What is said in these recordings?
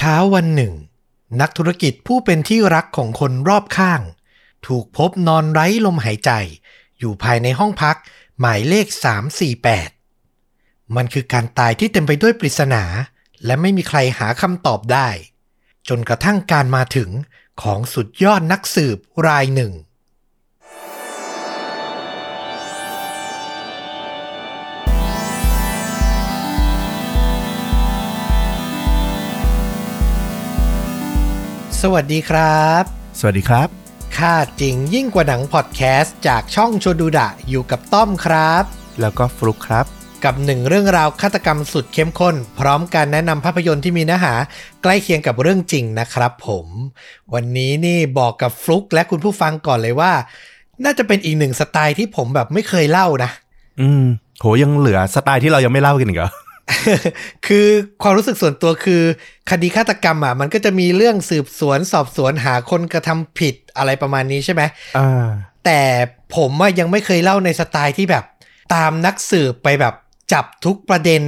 เช้าวันหนึ่ง นักธุรกิจผู้เป็นที่รักของคนรอบข้าง ถูกพบนอนไร้ลมหายใจ อยู่ภายในห้องพัก หมายเลข 348 มันคือการตายที่เต็มไปด้วยปริศนา และไม่มีใครหาคำตอบได้ จนกระทั่งการมาถึงของสุดยอดนักสืบรายหนึ่ง สวัสดีครับ สวัสดีครับค่าจริงยิ่งกว่าหนังพอดแคสต์จากช่องโชดูดะอยู่กับต้อมครับ แล้วก็ฟลุกครับ กับหนึ่งเรื่องราวฆาตกรรมสุดเข้มข้น พร้อมการแนะนำภาพยนตร์ที่มีเนื้อหา ใกล้เคียงกับเรื่องจริงนะครับผม วันนี้นี่บอกกับฟลุกและคุณผู้ฟังก่อนเลยว่า น่าจะเป็นอีกหนึ่งสไตล์ที่ผมแบบไม่เคยเล่านะ อืม โหยังเหลือสไตล์ที่เรายังไม่เล่ากันอีกเหรอ คือความรู้สึกส่วนตัวคือคดีฆาตกรรมอะมันก็จะมีเรื่องสืบสวนสอบสวนหาคนกระทำผิดอะไรประมาณนี้ใช่ไหมอ่าแต่ผมอะยังไม่เคยเล่าในสไตล์ที่แบบตามนักสืบไปแบบจับทุกประเด็น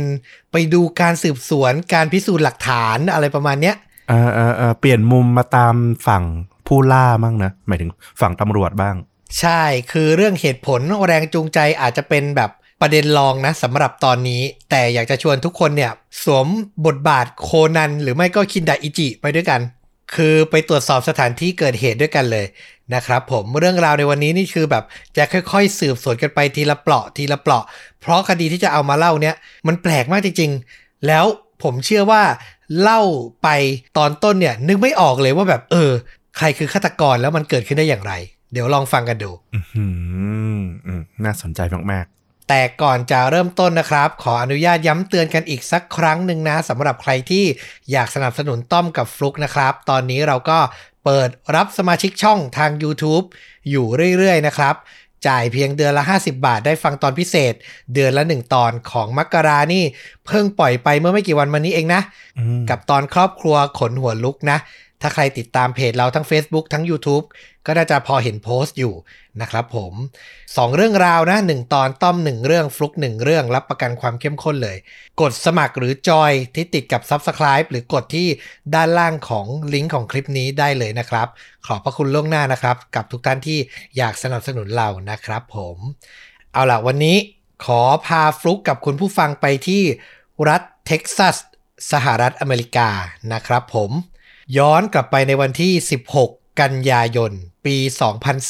ไปดูการสืบสวนการพิสูจน์หลักฐานอะไรประมาณเนี้ยอ่าอ่าอ่าเปลี่ยนมุมมาตามฝั่งผู้ล่ามั่งนะหมายถึงฝั่งตำรวจบ้าง ใช่คือเรื่องเหตุผลแรงจูงใจอาจจะเป็นแบบ ประเด็นรองนะสำหรับตอนนี้ แต่อยากจะชวนทุกคนเนี่ยสวมบทบาทโคนันหรือไม่ก็คินดาอิจิไปด้วยกัน คือไปตรวจสอบสถานที่เกิดเหตุด้วยกันเลยนะครับผมเรื่องราวในวันนี้นี่คือแบบจะค่อย ๆ สืบสวนกันไปทีละเปราะทีละเปราะ เพราะคดีที่จะเอามาเล่าเนี่ยมันแปลกมากจริงๆ แล้วผมเชื่อว่าเล่าไปตอนต้นเนี่ยนึกไม่ออกเลยว่าแบบเออ ใครคือฆาตกรแล้วมันเกิดขึ้นได้อย่างไร เดี๋ยวลองฟังกันดูอืมน่าสนใจมาก แต่ก่อนจะเริ่มต้นนะครับ ขออนุญาตย้ำเตือนกันอีกสักครั้งหนึ่งนะสำหรับใครที่อยากสนับสนุนต้อมกับฟลุกนะครับ ตอนนี้เราก็เปิดรับสมาชิกช่องทาง YouTube อยู่เรื่อยๆ นะครับ จ่ายเพียงเดือนละ 50 บาทได้ฟังตอนพิเศษ เดือนละ 1 ตอนของมักกรานี่ เพิ่งปล่อยไปเมื่อไม่กี่วันมานี้เองนะๆอืมกับตอนครอบครัวขนหัวลุกนะ ถ้าใครติดตามเพจเราทั้ง Facebook ทั้ง YouTube ก็น่าจะพอเห็นโพสต์อยู่นะครับผม 2 เรื่องราวนะ 1 ตอนต้อม 1 เรื่องฟลุก 1 เรื่องรับประกันความเข้มข้นเลย กดสมัครหรือจอยที่ติดกับ Subscribe หรือกดที่ด้านล่างของลิงก์ของคลิปนี้ได้เลยนะครับ ขอบพระคุณล่วงหน้านะครับ กับทุกท่านที่อยากสนับสนุนเรานะครับผม เอาล่ะวันนี้ขอพาฟลุกกับคุณผู้ฟังไปที่รัฐเท็กซัสสหรัฐอเมริกานะครับผม ย้อนกลับไปในวันที่ 16 กันยายน ปี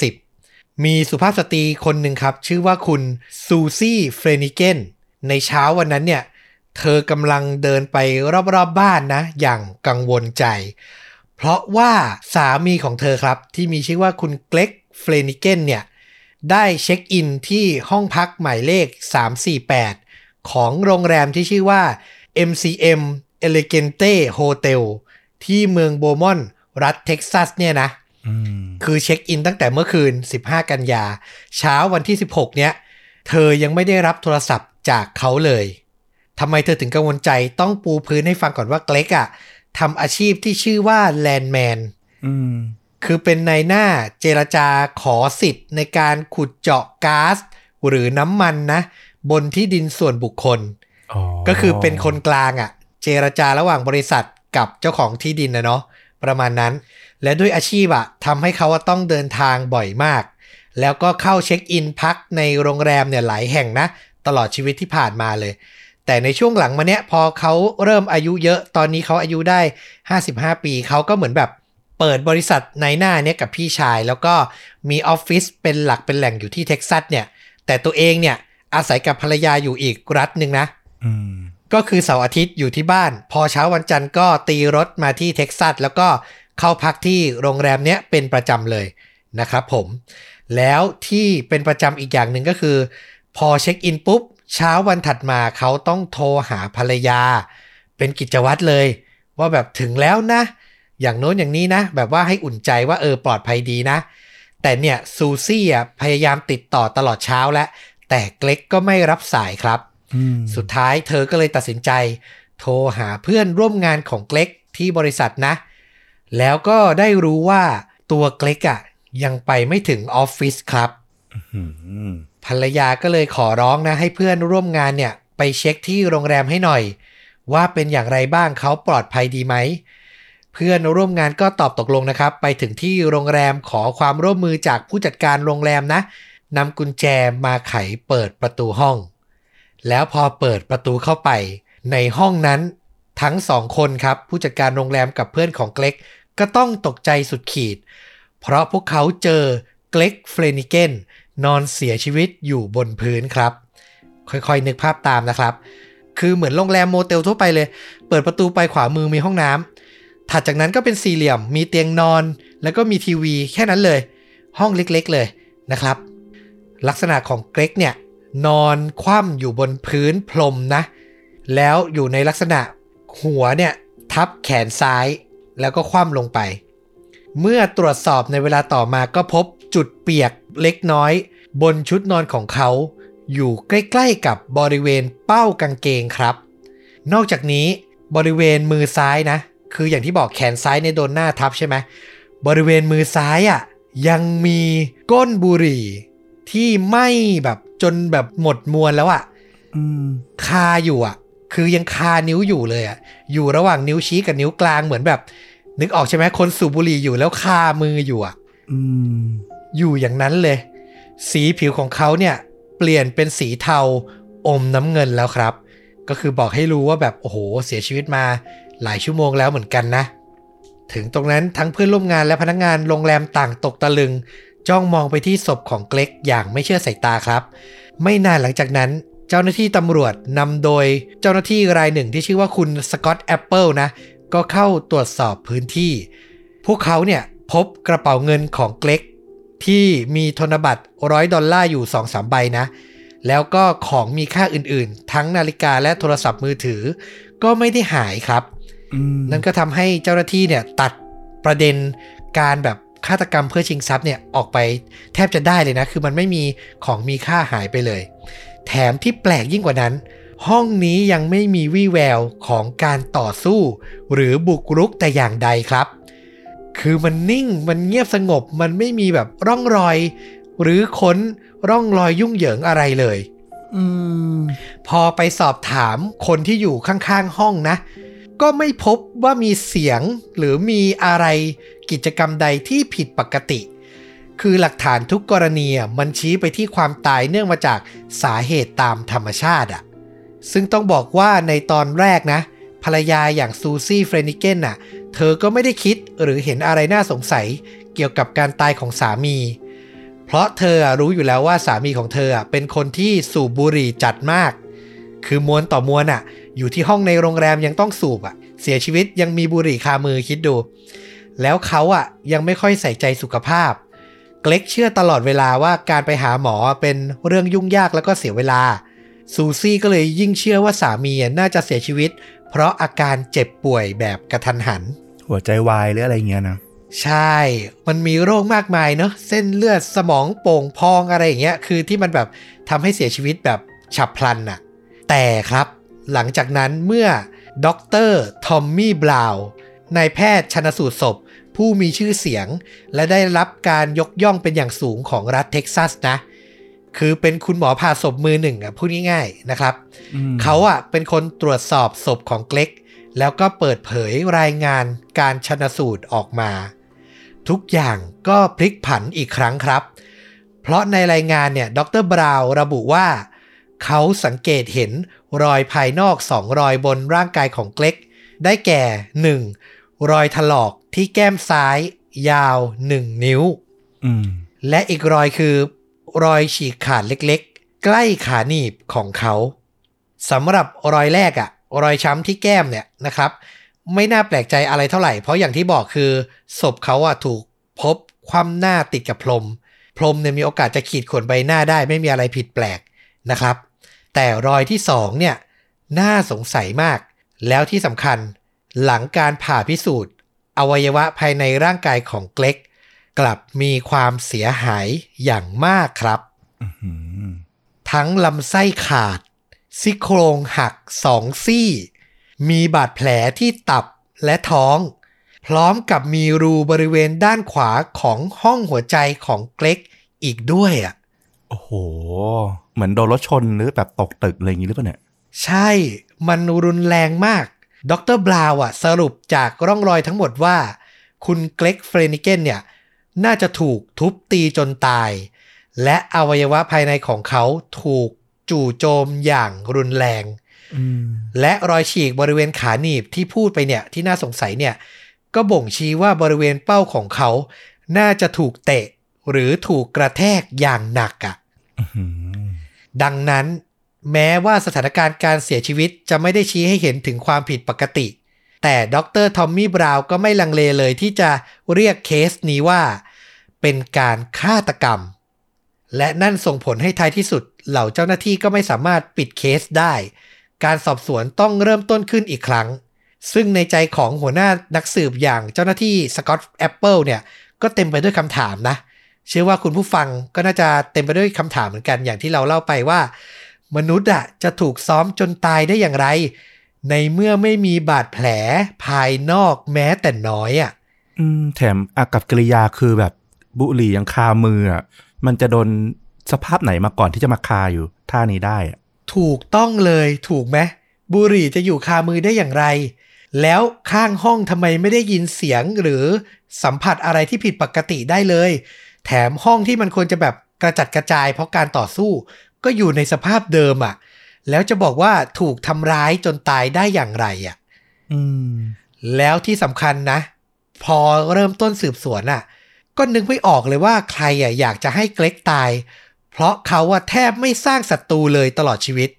2010 มีสุภาพสตรีคนหนึ่งครับ ชื่อว่าคุณซูซี่เฟลนิเกนในเช้าวันนั้นเนี่ย เธอกำลังเดินไปรอบๆบบ้านนะ อย่างกังวลใจ เพราะว่าสามีของเธอครับ ที่มีชื่อว่าคุณเกร็กเฟลนิเกนเนี่ย ได้เช็คอินที่ห้องพักหมายเลข 348 ของโรงแรมที่ชื่อว่า MCM Elegante Hotel ที่เมืองโบมอน รัฐเท็กซัสเนี่ยนะอืมคือเช็คอินตั้งแต่เมื่อคืน 15 กันยา เช้าวันที่ 16 เนี้ย เธอยังไม่ได้รับโทรศัพท์จากเขาเลยทำไมเธอถึงกังวลใจต้องปูพื้นให้ฟังก่อนว่าเกล็กอะทำอาชีพที่ชื่อว่าแลนด์แมนอืมคือเป็นในายหน้าเจรจาขอสิทธิ์ในการขุดเจาะก๊าซหรือน้ำมันนะ บนที่ดินส่วนบุคคลอ๋อก็คือเป็นคนกลางอะ่ะ เจรจาระหว่างบริษัท กับเจ้าของที่ดินนะเนาะประมาณนั้น และด้วยอาชีพอะทำให้เขาว่าต้องเดินทางบ่อยมาก แล้วก็เข้าเช็คอินพักในโรงแรมเนี่ยหลายแห่งนะ ตลอดชีวิตที่ผ่านมาเลย แต่ในช่วงหลังมาเนี้ยพอเขาเริ่มอายุเยอะตอนนี้เขาอายุได้ 55 ปีเขาก็เหมือนแบบเปิดบริษัทนายหน้าเนี่ยกับพี่ชาย แล้วก็มีออฟฟิศเป็นหลักเป็นแหล่งอยู่ที่เท็กซัสเนี่ย แต่ตัวเองเนี่ยอาศัยกับภรรยาอยู่อีกรัฐหนึ่งนะอืม ก็คือเสาร์อาทิตย์อยู่ที่บ้าน พอเช้าวันจันทร์ก็ตีรถมาที่เท็กซัสแล้วก็เข้าพักที่โรงแรมเนี้ยเป็นประจำเลยนะครับผม แล้วที่เป็นประจำอีกอย่างหนึ่งก็คือ พอเช็คอินปุ๊บ เช้าวันถัดมาเขาต้องโทรหาภรรยา เป็นกิจวัตรเลย ว่าแบบถึงแล้วนะ อย่างโน้นอย่างนี้นะ แบบว่าให้อุ่นใจว่าเออปลอดภัยดีนะ แต่เนี่ยซูซี่อะพยายามติดต่อตลอดเช้าแล้วแต่เกล็กก็ไม่รับสายครับ สุดท้ายเธอก็เลยตัดสินใจ โทรหาเพื่อนร่วมงานของเกล็กที่บริษัทนะ แล้วก็ได้รู้ว่าตัวเกล็กอะยังไปไม่ถึงออฟฟิศครับอืมภรรยาก็เลยขอร้องนะ ให้เพื่อนร่วมงานเนี่ย ไปเช็คที่โรงแรมให้หน่อย ว่าเป็นอย่างไรบ้างเขาปลอดภัยดีไหม เพื่อนร่วมงานก็ตอบตกลงนะครับ ไปถึงที่โรงแรมขอความร่วมมือจากผู้จัดการโรงแรมนะนำกุญแจมาไขเปิดประตูห้อง แล้วพอเปิดประตูเข้าไปในห้องนั้นทั้งสองคนครับ ผู้จัดการโรงแรมกับเพื่อนของเกล็ก ก็ต้องตกใจสุดขีด เพราะพวกเขาเจอเกล็กเฟรนิเกนนอนเสียชีวิตอยู่บนพื้นครับ ค่อยๆ นึกภาพตามนะครับ คือเหมือนโรงแรมโมเตลทั่วไปเลย เปิดประตูไปขวามือมีห้องน้ำถัดจากนั้นก็เป็นสี่เหลี่ยมมีเตียงนอน แล้วก็มีทีวีแค่นั้นเลย ห้องเล็กๆเลยนะครับ ลักษณะของเกรกเนี่ย นอนคว่ำอยู่บนพื้นพรมนะ แล้วอยู่ในลักษณะหัวเนี่ยทับแขนซ้ายแล้วก็คว่ำลงไป เมื่อตรวจสอบในเวลาต่อมาก็พบจุดเปียกเล็กน้อย บนชุดนอนของเขา อยู่ใกล้ๆกับบริเวณเป้ากางเกงครับ นอกจากนี้บริเวณมือซ้ายนะ คืออย่างที่บอกแขนซ้ายในโดนหน้าทับใช่ไหมบริเวณมือซ้ายอะ่ะยังมีก้นบุหรี่ที่ไหม้แบบ จนแบบหมดมวลแล้วอะ่ะอืมคาอยู่อะ คือยังคานิ้วอยู่เลยอะ อยู่ระหว่างนิ้วชี้กับนิ้วกลางเหมือนแบบ นึกออกใช่ไหมคนสูบบุหรี่อยู่แล้วคามืออยู่อะอืมอยู่อย่างนั้นเลย สีผิวของเขาเนี่ย เปลี่ยนเป็นสีเทาอมน้ำเงินแล้วครับ ก็คือบอกให้รู้ว่าแบบโอ้โหเสียชีวิตมา หลายชั่วโมงแล้วเหมือนกันนะ ถึงตรงนั้นทั้งเพื่อนร่วมงานและพนักงานโรงแรมต่างตกตะลึง จ้องมองไปที่ศพของเกล็กอย่างไม่เชื่อสายตาครับ ไม่นานหลังจากนั้น เจ้าหน้าที่ตำรวจนำโดยเจ้าหน้าที่รายหนึ่งที่ชื่อว่าคุณสกอตต์แอปเปิลนะ ก็เข้าตรวจสอบพื้นที่ พวกเขาเนี่ยพบกระเป๋าเงินของเกร็กที่มีธนบัตรร้อยดอลลาร์อยู่2-3ใบนะ แล้วก็ของมีค่าอื่นๆ ทั้งนาฬิกาและโทรศัพท์มือถือ ก็ไม่ได้หายครับอืมนั่นก็ทำให้เจ้าหน้าที่เนี่ยตัดประเด็นการแบบ ฆาตกรรมเพื่อชิงทรัพย์เนี่ยออกไปแทบจะได้เลยนะ คือมันไม่มีของมีค่าหายไปเลย แถมที่แปลกยิ่งกว่านั้น ห้องนี้ยังไม่มีวี่แววของการต่อสู้ หรือบุกรุกแต่อย่างใดครับ คือมันนิ่งมันเงียบสงบมันไม่มีแบบร่องรอย หรือค้นร่องรอยยุ่งเหยิงอะไรเลยอืมพอไปสอบถามคนที่อยู่ข้างๆห้องนะ ก็ไม่พบว่ามีเสียงหรือมีอะไร กิจกรรมใดที่ผิดปกติ คือหลักฐานทุกกรณีมันชี้ไปที่ความตายเนื่องมาจากสาเหตุตามธรรมชาติอะซึ่งต้องบอกว่าในตอนแรกนะ ภรรยาอย่างซูซี่เฟรนิเกนน่ะ เธอก็ไม่ได้คิดหรือเห็นอะไรน่าสงสัยเกี่ยวกับการตายของสามี เพราะเธอรู้อยู่แล้วว่าสามีของเธออะเป็นคนที่สูบบุหรี่จัดมาก คือมวนต่อมวนอะ อยู่ที่ห้องในโรงแรมยังต้องสูบอะ เสียชีวิตยังมีบุหรี่คามือคิดดู แล้วเขาอะยังไม่ค่อยใส่ใจสุขภาพ เกล็กเชื่อตลอดเวลาว่าการไปหาหมอเป็นเรื่องยุ่งยากแล้วก็เสียเวลา ซูซี่ก็เลยยิ่งเชื่อว่าสามีอะน่าจะเสียชีวิต เพราะอาการเจ็บป่วยแบบกระทันหัน หัวใจวายหรืออะไรเงี้ยนะใช่ มันมีโรคมากมายเนอะเส้นเลือดสมองโป่งพองอะไรอย่างเงี้ย คือที่มันแบบทำให้เสียชีวิตแบบฉับพลันน่ะ แต่ครับ หลังจากนั้นเมื่อด็อกเตอร์ทอมมี่บราวน์นายแพทย์ชนสูตรศพ ผู้มีชื่อเสียง และได้รับการยกย่องเป็นอย่างสูงของรัฐเท็กซัสนะ คือเป็นคุณหมอผ่าศพมือหนึ่งอะพูดง่ายๆนะครับอืมเขาอะเป็นคนตรวจสอบศพของเกรก แล้วก็เปิดเผยรายงานการชนสูตรออกมา ทุกอย่างก็พลิกผันอีกครั้งครับ เพราะในรายงานเนี่ยดรบราวน์ระบุว่า เขาสังเกตเห็นรอยภายนอกสองรอยบนร่างกายของเกล็กได้แก่ 1. รอยถลอก ที่แก้มซ้ายยาว1นิ้วอืมและอีกรอยคือรอยฉีกขาดเล็กๆ ใกล้ขาหนีบของเขาสำหรับรอยแรกอะรอยช้ำที่แก้มเนี่ยนะครับ ไม่น่าแปลกใจอะไรเท่าไหร่ เพราะอย่างที่บอกคือศพเขาอะถูกพบคว่ำหน้าติดกับพรม พรมเนี่ยมีโอกาสจะขีดข่วนใบหน้าได้ ไม่มีอะไรผิดแปลกนะครับ แต่รอยที่สองเนี่ยน่าสงสัยมาก แล้วที่สำคัญหลังการผ่าพิสูจน์ อวัยวะภายในร่างกายของเกล็ก กลับมีความเสียหายอย่างมากครับอืมทั้งลำไส้ขาด ซี่โครงหักสองซี่ มีบาดแผลที่ตับและท้อง พร้อมกับมีรูบริเวณด้านขวาของห้องหัวใจของเกล็กอีกด้วยอะโอ้โห เหมือนโดนรถชนหรือแบบตกตึกอะไรอย่างงี้หรือเปล่าเนี่ย ใช่ มันรุนแรงมาก ดรบราวน์อะสรุปจากร่องรอยทั้งหมดว่า คุณเกรกเฟรนิเกนเนี่ย น่าจะถูกทุบตีจนตาย และอวัยวะภายในของเขาถูกจู่โจมอย่างรุนแรงอืมและรอยฉีกบริเวณขาหนีบที่พูดไปเนี่ยที่น่าสงสัยเนี่ย ก็บ่งชี้ว่าบริเวณเป้าของเขา น่าจะถูกเตะหรือถูกกระแทกอย่างหนักอะอืมดังนั้น แม้ว่าสถานการณ์การเสียชีวิตจะไม่ได้ชี้ให้เห็นถึงความผิดปกติ แต่ดรทอมมี่บราวก็ไม่ลังเลเลยที่จะเรียกเคสนี้ว่า เป็นการฆาตกรรม และนั่นส่งผลให้ท้ายที่สุด เหล่าเจ้าหน้าที่ก็ไม่สามารถปิดเคสได้ การสอบสวนต้องเริ่มต้นขึ้นอีกครั้ง ซึ่งในใจของหัวหน้านักสืบอย่างเจ้าหน้าที่สกอตแอปเปิลเนี่ยก็เต็มไปด้วยคำถามนะเชื่อว่าคุณผู้ฟังก็น่าจะเต็มไปด้วยคำถามเหมือนกันอย่างที่เราเล่าไปว่า มนุษย์อะจะถูกซ้อมจนตายได้อย่างไร ในเมื่อไม่มีบาดแผลภายนอกแม้แต่น้อยอะอืมแถมอากับกิริยาคือแบบบุหรี่ยังคามืออะมันจะโดนสภาพไหนมาก่อนที่จะมาคาอยู่ท่านี้ได้อะถูกต้องเลยถูกไหมบุหรี่จะอยู่คามือได้อย่างไร แล้วข้างห้องทำไมไม่ได้ยินเสียงหรือสัมผัสอะไรที่ผิดปกติได้เลย แถมห้องที่มันควรจะแบบกระจัดกระจายเพราะการต่อสู้ ก็อยู่ในสภาพเดิมอะ่ะ แล้วจะบอกว่าถูกทำร้ายจนตายได้อย่างไรอะอืมแล้วที่สำคัญนะ พอเริ่มต้นสืบสวนอะ ก็นึกไม่ออกเลยว่าใครอะอยากจะให้เกรกตาย เพราะเขาอะแทบไม่สร้างศัตรูเลยตลอดชีวิต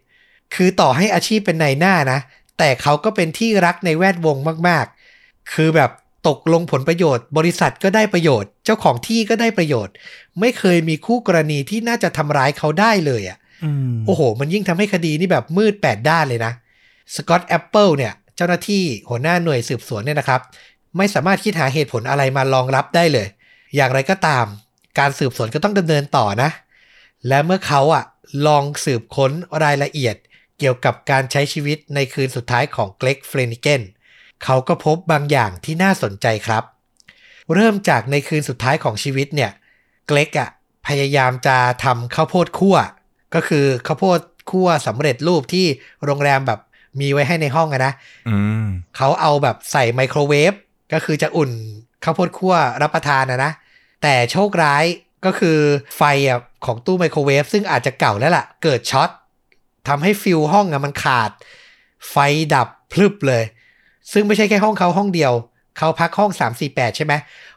คือต่อให้อาชีพเป็นนายหน้านะ แต่เขาก็เป็นที่รักในแวดวงมาก ๆ คือแบบ ตกลงผลประโยชน์ บริษัทก็ได้ประโยชน์ เจ้าของที่ก็ได้ประโยชน์ ไม่เคยมีคู่กรณีที่น่าจะทำร้ายเขาได้เลยอะอืมโอ้โห มันยิ่งทำให้คดีนี่แบบมืดแปดด้านเลยนะสกอตแอปเปิลเนี่ย เจ้าหน้าที่หัวหน้าหน่วยสืบสวนเนี่ยนะครับ ไม่สามารถคิดหาเหตุผลอะไรมารองรับได้เลย อย่างไรก็ตาม การสืบสวนก็ต้องดำเนินต่อนะ และเมื่อเขาอะลองสืบค้นรายละเอียดเกี่ยวกับการใช้ชีวิตในคืนสุดท้ายของเกรกเฟรนิเกนเขาก็พบบางอย่างที่น่าสนใจครับ เริ่มจากในคืนสุดท้ายของชีวิตเนี่ยเกรกอะพยายามจะทำข้าวโพดคั่ว ก็คือข้าวโพดคั่วสำเร็จรูปที่โรงแรมแบบมีไว้ให้ในห้องอะนะอืมเขาเอาแบบใส่ไมโครเวฟก็คือจะอุ่นข้าวโพดคั่วรับประทานนะนะ แต่โชคร้ายก็คือไฟอะของตู้ไมโครเวฟซึ่งอาจจะเก่าแล้วล่ะ เกิดช็อตทำให้ฟิวห้องอะมันขาด ไฟดับพลึบเลย ซึ่งไม่ใช่แค่ห้องเขาห้องเดียว เขาพักห้อง 348 ใช่ไหม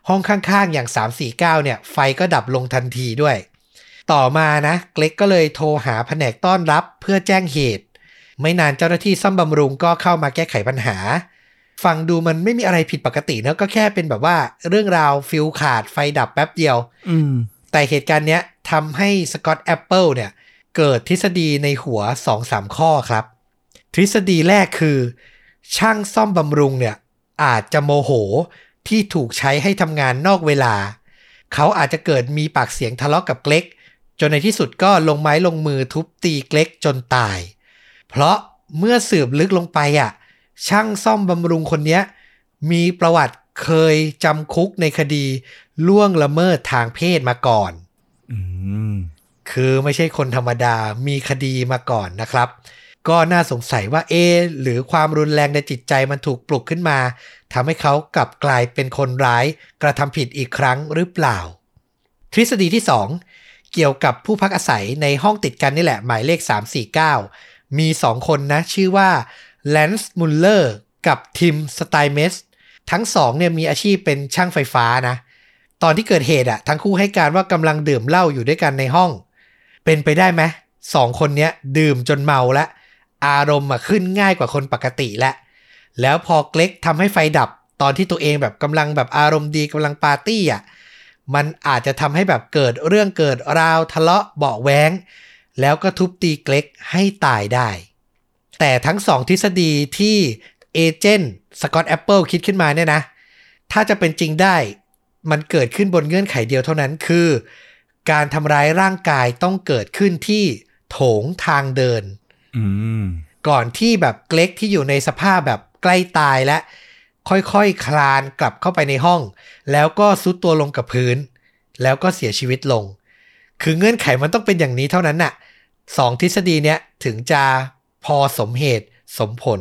ห้องข้างๆอย่าง 349 เนี่ย ไฟก็ดับลงทันทีด้วย ต่อมานะเกรกก็เลยโทรหาแผนกต้อนรับเพื่อแจ้งเหตุ ไม่นานเจ้าหน้าที่ซ่อมบำรุงก็เข้ามาแก้ไขปัญหา ฟังดูมันไม่มีอะไรผิดปกตินะก็แค่เป็นแบบว่าเรื่องราวฟิวส์ขาดไฟดับแป๊บเดียวอืมแต่เหตุการณ์เนี้ยทำให้สกอตแอปเปิลเนี่ยเกิดทฤษฎีในหัว 2-3 ข้อครับ ทฤษฎีแรกคือ ช่างซ่อมบำรุงเนี่ยอาจจะโมโหที่ถูกใช้ให้ทำงานนอกเวลา เขาอาจจะเกิดมีปากเสียงทะเลาะกับเกล็ก จนในที่สุดก็ลงไม้ลงมือทุบตีเกล็กจนตาย เพราะเมื่อสืบลึกลงไปอะช่างซ่อมบำรุงคนเนี้ยมีประวัติเคยจำคุกในคดีล่วงละเมิดทางเพศมาก่อนอืมคือไม่ใช่คนธรรมดามีคดีมาก่อนนะครับ ก็น่าสงสัยว่าเอ หรือความรุนแรงในจิตใจมันถูกปลุกขึ้นมาทำให้เขากลับกลายเป็นคนร้าย กระทำผิดอีกครั้งหรือเปล่า ทฤษฎีที่ 2 เกี่ยวกับผู้พักอาศัยในห้องติดกันนี่แหละหมายเลข 349 มี 2 คนนะ ชื่อว่าแลนซ์มุลเลอร์กับทิมสไตน์เมตซ์ทั้งสองเนี่ยมีอาชีพเป็นช่างไฟฟ้านะ ตอนที่เกิดเหตุอะทั้งคู่ให้การว่ากำลังดื่มเหล้าอยู่ด้วยกันในห้อง เป็นไปได้ไหมสองคนเนี้ยดื่มจนเมาแล้ว อารมณ์อะขึ้นง่ายกว่าคนปกติแหล้วแล้วพอเกล็กทำให้ไฟดับตอนที่ตัวเองแบบกำลังแบบอารมณ์ดีกำลังปาร์ตี้อะมันอาจจะทำให้แบบเกิดเรื่องเกิดราวทะเลาะเบาะแว้งแล้วก็ทุบตีเกล็กให้ตายได้ แต่ทั้งสองทฤษฎีที่เอเจนต์สกอตแอปเปิลคิดขึ้นมาเนี่ยนะ ถ้าจะเป็นจริงได้ มันเกิดขึ้นบนเงื่อนไขเดียวเท่านั้นคือ การทำร้ายร่างกายต้องเกิดขึ้นที่โถงทางเดิน ก่อนที่แบบเกรกที่อยู่ในสภาพแบบใกล้ตายและค่อยๆคคลานกลับเข้าไปในห้อง แล้วก็ทรุดตัวลงกับพื้น แล้วก็เสียชีวิตลง คือเงื่อนไขมันต้องเป็นอย่างนี้เท่านั้นน่ะสองทฤษฎีเนี้ยถึงจะพอสมเหตุสมผล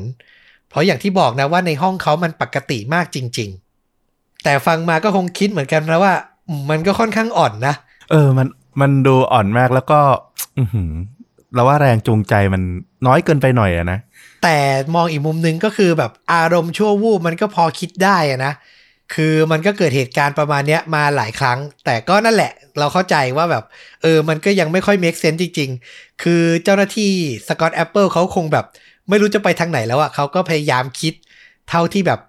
เพราะอย่างที่บอกนะว่าในห้องเขามันปกติมากจริง ๆ แต่ฟังมาก็คงคิดเหมือนกันนะว่า มันก็ค่อนข้างอ่อนนะ เออมันมันดูอ่อนมากแล้วก็อื เราว่าแรงจูงใจมันน้อยเกินไปหน่อยอะนะ แต่มองอีกมุมหนึ่งก็คือแบบอารมณ์ชั่ววูบมันก็พอคิดได้อะนะ คือมันก็เกิดเหตุการณ์ประมาณเนี้ยมาหลายครั้ง แต่ก็นั่นแหละ เราเข้าใจว่าแบบ เออ มันก็ยังไม่ค่อย make sense จริง ๆ คือเจ้าหน้าที่สกอตแอปเปิลเขาคงแบบ ไม่รู้จะไปทางไหนแล้วอะเขาก็พยายามคิด เท่าที่แบบ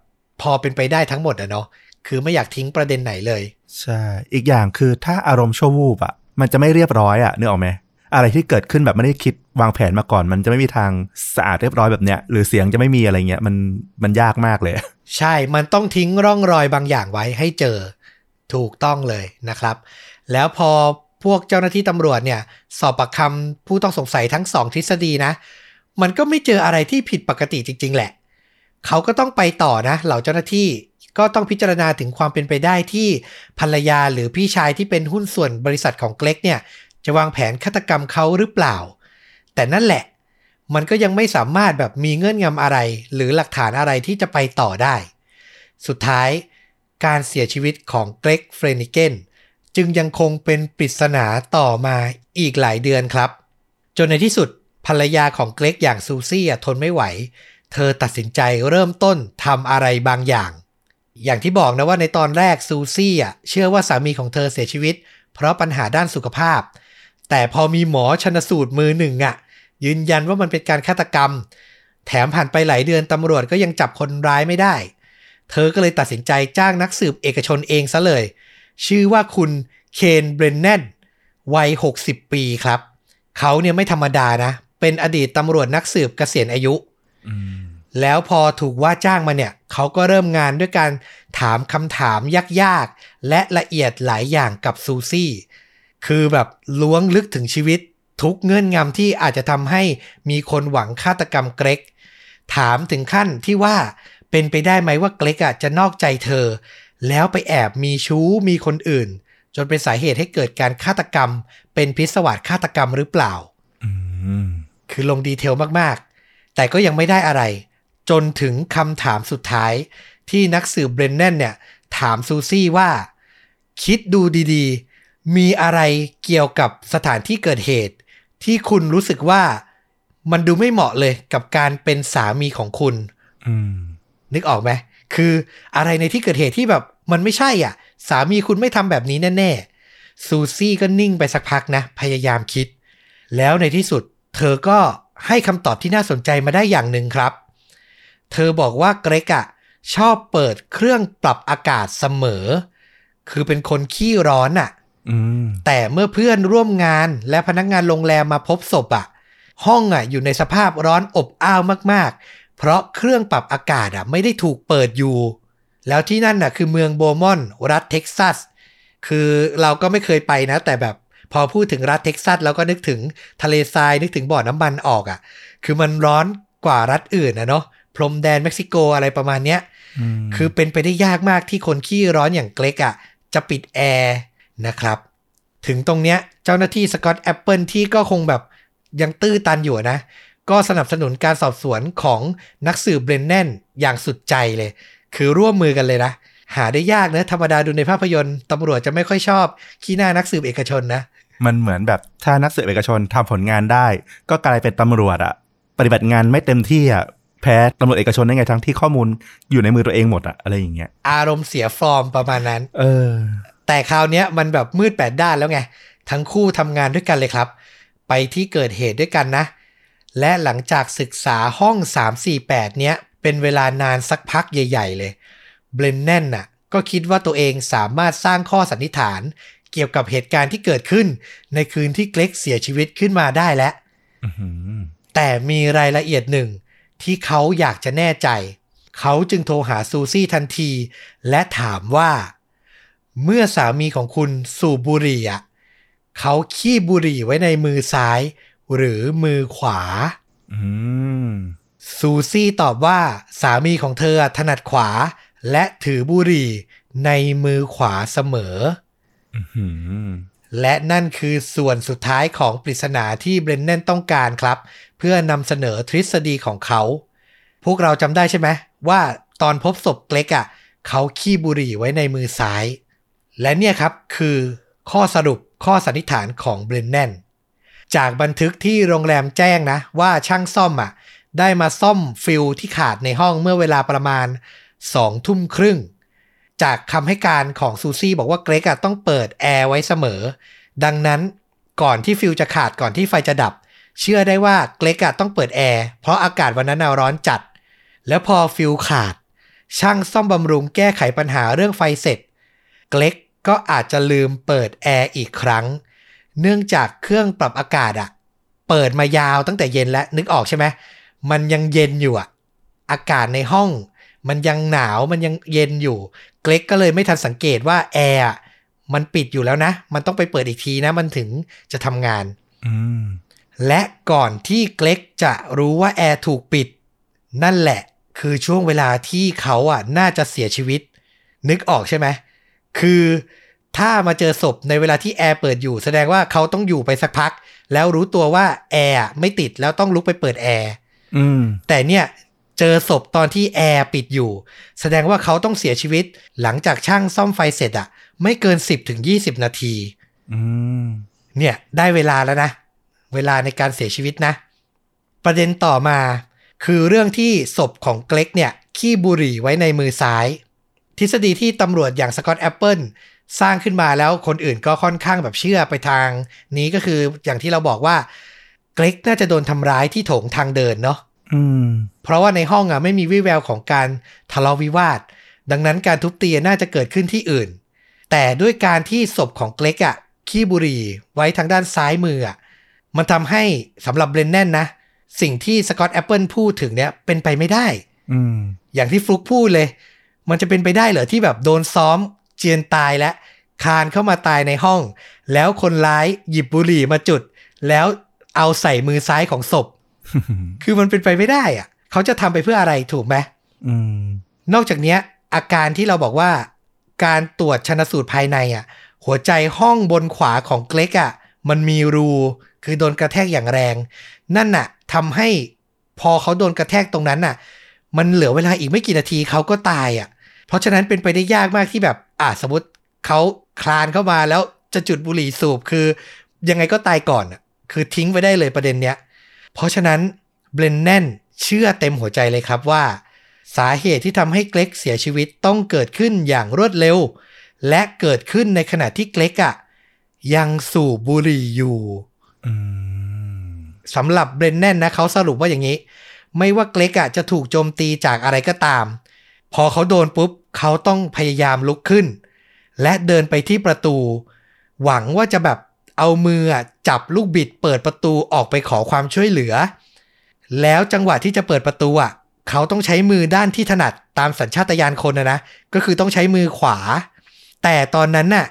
พอเป็นไปได้ทั้งหมดอะเนาะคือไม่อยากทิ้งประเด็นไหนเลย ใช่ อีกอย่างคือถ้าอารมณ์ชั่ววูบอะมันจะไม่เรียบร้อยอะนึกออกไหม อะไรที่เกิดขึ้นแบบไม่ได้คิดวางแผนมาก่อน มันจะไม่มีทางสะอาดเรียบร้อยแบบเนี้ย หรือเสียงจะไม่มีอะไรเงี้ยมันมันยากมากเลย ใช่มันต้องทิ้งร่องรอยบางอย่างไว้ให้เจอถูกต้องเลยนะครับ แล้วพอพวกเจ้าหน้าที่ตำรวจเนี่ย สอบปากคำผู้ต้องสงสัยทั้งสองทฤษฎีนะ มันก็ไม่เจออะไรที่ผิดปกติจริง ๆ แหละ เขาก็ต้องไปต่อนะเหล่าเจ้าหน้าที่ก็ต้องพิจารณาถึงความเป็นไปได้ที่ภรรยาหรือพี่ชายที่เป็นหุ้นส่วนบริษัทของเกล็กเนี่ย จะวางแผนฆาตกรรมเขาหรือเปล่า แต่นั่นแหละ มันก็ยังไม่สามารถแบบมีเงื่อนงำอะไร หรือหลักฐานอะไรที่จะไปต่อได้ สุดท้ายการเสียชีวิตของเกรกเฟรนิเกนจึงยังคงเป็นปริศนาต่อมาอีกหลายเดือนครับ จนในที่สุดภรรยาของเกรกอย่างซูซี่อะทนไม่ไหว เธอตัดสินใจเริ่มต้นทำอะไรบางอย่าง อย่างที่บอกนะว่าในตอนแรกซูซี่อะเชื่อว่าสามีของเธอเสียชีวิต เพราะปัญหาด้านสุขภาพ แต่พอมีหมอชนสูตรมือหนึ่งอะ ยืนยันว่ามันเป็นการฆาตกรรม แถมผ่านไปหลายเดือนตำรวจก็ยังจับคนร้ายไม่ได้ เธอก็เลยตัดสินใจจ้างนักสืบเอกชนเองซะเลย ชื่อว่าคุณเคนเบรนแนนวัย 60 ปีครับ เขาเนี่ยไม่ธรรมดานะ เป็นอดีตตำรวจนักสืบเกษียณอายุ แล้วพอถูกว่าจ้างมาเนี่ย เขาก็เริ่มงานด้วยการถามคำถามยากๆ และละเอียดหลายอย่างกับซูซี่ คือแบบล้วงลึกถึงชีวิต ทุกเงื่อนงำที่อาจจะทำให้มีคนหวังฆาตกรรมเกรก ถามถึงขั้นที่ว่าเป็นไปได้ไหมว่าเกรกอะจะนอกใจเธอ แล้วไปแอบมีชู้มีคนอื่น จนเป็นสาเหตุให้เกิดการฆาตกรรม เป็นพิศวาสฆาตกรรมหรือเปล่าอืมคือลงดีเทลมากๆ แต่ก็ยังไม่ได้อะไร จนถึงคำถามสุดท้าย ที่นักสืบเบรนแนนเนี่ย ถามซูซี่ว่า คิดดูดีๆ มีอะไรเกี่ยวกับสถานที่เกิดเหตุ ที่คุณรู้สึกว่ามันดูไม่เหมาะเลยกับการเป็นสามีของคุณอืมนึกออกไหมคืออะไรในที่เกิดเหตุที่แบบมันไม่ใช่อะ สามีคุณไม่ทำแบบนี้แน่ๆซูซี่ก็นิ่งไปสักพักนะ พยายามคิด แล้วในที่สุด เธอก็ให้คำตอบที่น่าสนใจมาได้อย่างหนึ่งครับ เธอบอกว่าเกรกอะชอบเปิดเครื่องปรับอากาศเสมอ คือเป็นคนขี้ร้อนอะอืม แต่เมื่อเพื่อนร่วมงานและพนักงานโรงแรมมาพบศพอะห้องอะอยู่ในสภาพร้อนอบอ้าวมากๆ เพราะเครื่องปรับอากาศอะไม่ได้ถูกเปิดอยู่ แล้วที่นั่นน่ะคือเมืองโบมอน รัฐเท็กซัส คือเราก็ไม่เคยไปนะ แต่แบบพอพูดถึงรัฐเท็กซัสเราก็นึกถึงทะเลทรายนึกถึงบ่อน้ำมันออกอะ่ะ คือมันร้อนกว่ารัฐอื่นนะเนาะพรมแดนเม็กซิโกอะไรประมาณเนี้ยอืมคือเป็นไปได้ยากมากที่คนขี้ร้อนอย่างเกรกอะ่ะจะปิดแอร์ นะครับ ถึงตรงเนี้ยเจ้าหน้าที่สกอตแอปเปิลที่ก็คงแบบยังตื้อตันอยู่นะ ก็สนับสนุนการสอบสวนของนักสืบเบรนแนนอย่างสุดใจเลย คือร่วมมือกันเลยนะ หาได้ยากนะธรรมดาดูในภาพยนตร์ตำรวจจะไม่ค่อยชอบขี้หน้านักสืบเอกชนนะ มันเหมือนแบบถ้านักสืบเอกชนทำผลงานได้ ก็กลายเป็นตำรวจอะปฏิบัติงานไม่เต็มที่อะแพ้ตำรวจเอกชนได้ไงทั้งที่ข้อมูลอยู่ในมือตัวเองหมดอะอะไรอย่างเงี้ยอารมณ์เสียฟอร์มประมาณนั้น เออ แต่คราวเนี้ยมันแบบมืดแปดด้านแล้วไง ทั้งคู่ทำงานด้วยกันเลยครับ ไปที่เกิดเหตุด้วยกันนะ และหลังจากศึกษาห้อง 348 เนี้ย เป็นเวลานานสักพักใหญ่ ๆ เลย เบรนแนนน่ะ ก็คิดว่าตัวเองสามารถสร้างข้อสันนิษฐาน เกี่ยวกับเหตุการณ์ที่เกิดขึ้น ในคืนที่เกล็กเสียชีวิตขึ้นมาได้แล้วอื้อหือแต่มีรายละเอียดหนึ่งที่เขาอยากจะแน่ใจ เขาจึงโทรหาซูซี่ทันที และถามว่า เมื่อสามีของคุณสูบบุหรี่อะเขาขี้บุหรี่ไว้ในมือซ้าย หรือมือขวาอืมซูซี่ตอบว่าสามีของเธอถนัดขวา และถือบุหรี่ในมือขวาเสมออื้อหือและนั่นคือส่วนสุดท้ายของปริศนาที่เบรนแนนต้องการครับ เพื่อนำเสนอทฤษฎีของเขา พวกเราจำได้ใช่ไหมว่าตอนพบศพเกล็กอะ่ะ เขาขี้บุหรี่ไว้ในมือซ้าย และเนี่ยครับคือข้อสรุปข้อสันนิษฐานของเบรนแนนจากบันทึกที่โรงแรมแจ้งนะ ว่าช่างซ่อมอะ ได้มาซ่อมฟิวส์ที่ขาดในห้องเมื่อเวลาประมาณสองทุ่มครึ่ง จากคำให้การของซูซี่บอกว่าเกรกอะต้องเปิดแอร์ไว้เสมอ ดังนั้นก่อนที่ฟิวส์จะขาดก่อนที่ไฟจะดับ เชื่อได้ว่าเกรกอะต้องเปิดแอร์เพราะอากาศวันนั้นร้อนจัด แล้วพอฟิวส์ขาด ช่างซ่อมบำรุงแก้ไขปัญหาเรื่องไฟเสร็จ เกรก ก็อาจจะลืมเปิดแอร์อีกครั้ง เนื่องจากเครื่องปรับอากาศอะเปิดมายาวตั้งแต่เย็นแล้วนึกออกใช่ไหมมันยังเย็นอยู่อะอากาศในห้อง มันยังหนาวมันยังเย็นอยู่ เกรกก็เลยไม่ทันสังเกตว่าแอร์อะมันปิดอยู่แล้วนะ มันต้องไปเปิดอีกทีนะ มันถึงจะทำงานอืมและก่อนที่เกรกจะรู้ว่าแอร์ถูกปิด นั่นแหละ คือช่วงเวลาที่เขาอะน่าจะเสียชีวิต นึกออกใช่ไหม คือถ้ามาเจอศพในเวลาที่แอร์เปิดอยู่ แสดงว่าเขาต้องอยู่ไปสักพัก แล้วรู้ตัวว่าแอร์อะไม่ติดแล้วต้องลุกไปเปิดแอร์อืมแต่เนี่ยเจอศพตอนที่แอร์ปิดอยู่ แสดงว่าเขาต้องเสียชีวิต หลังจากช่างซ่อมไฟเสร็จอะไม่เกิน 10ถึง20 นาทีอืมเนี่ยได้เวลาแล้วนะ เวลาในการเสียชีวิตนะ ประเด็นต่อมา คือเรื่องที่ศพของเกล็กเนี่ย ขี้บุหรี่ไว้ในมือซ้าย ทฤษฎีที่ตำรวจอย่างสกอตแอปเปิลสร้างขึ้นมาแล้วคนอื่นก็ค่อนข้างแบบเชื่อไปทาง นี้ก็คืออย่างที่เราบอกว่าเกล็กน่าจะโดนทำร้ายที่โถงทางเดินเนาะอืมเพราะว่าในห้องอะไม่มีวิแววของการทะเลาะวิวาท ดังนั้นการทุบตีน่าจะเกิดขึ้นที่อื่น แต่ด้วยการที่ศพของเกล็กอะขี้บุหรี่ไว้ทางด้านซ้ายมืออะมันทำให้สำหรับเบรนแนนนะ สิ่งที่สกอตแอปเปิลพูดถึงเนี้ยเป็นไปไม่ได้อืมอย่างที่ฟลุกพูดเลย มันจะเป็นไปได้เหรอที่แบบโดนซ้อมเจียนตายและคลานเข้ามาตายในห้อง แล้วคนร้ายหยิบบุหรี่มาจุด แล้วเอาใส่มือซ้ายของศพ คือมันเป็นไปไม่ได้อะเขาจะทำไปเพื่ออะไรถูกไหมอืมนอกจากเนี้ยอาการที่เราบอกว่า การตรวจชนสูตรภายในอะ หัวใจห้องบนขวาของเกล็กอะ มันมีรู คือโดนกระแทกอย่างแรง นั่นน่ะทำให้พอเขาโดนกระแทกตรงนั้นน่ะ มันเหลือเวลาอีกไม่กี่นาทีเขาก็ตายอะ เพราะฉะนั้นเป็นไปได้ยากมากที่แบบอะสมมติเขาคลานเข้ามาแล้วจะจุดบุหรี่สูบคือ ยังไงก็ตายก่อนอะคือทิ้งไปได้เลยประเด็นเนี้ย เพราะฉะนั้นเบรนแนนเชื่อเต็มหัวใจเลยครับว่า สาเหตุที่ทำให้เกล็กเสียชีวิตต้องเกิดขึ้นอย่างรวดเร็ว และเกิดขึ้นในขณะที่เกล็กอะยังสูบบุหรี่อยู่อืมสำหรับเบรนแนนนะเขาสรุปว่าอย่างนี้ ไม่ว่าเกล็กอะจะถูกโจมตีจากอะไรก็ตาม พอเขาโดนปุ๊บเขาต้องพยายามลุกขึ้น และเดินไปที่ประตู หวังว่าจะแบบเอามือจับลูกบิดเปิดประตูออกไปขอความช่วยเหลือ แล้วจังหวะที่จะเปิดประตูอะ เขาต้องใช้มือด้านที่ถนัดตามสัญชาตญาณคนนะนะ ก็คือต้องใช้มือขวา แต่ตอนนั้นน่ะ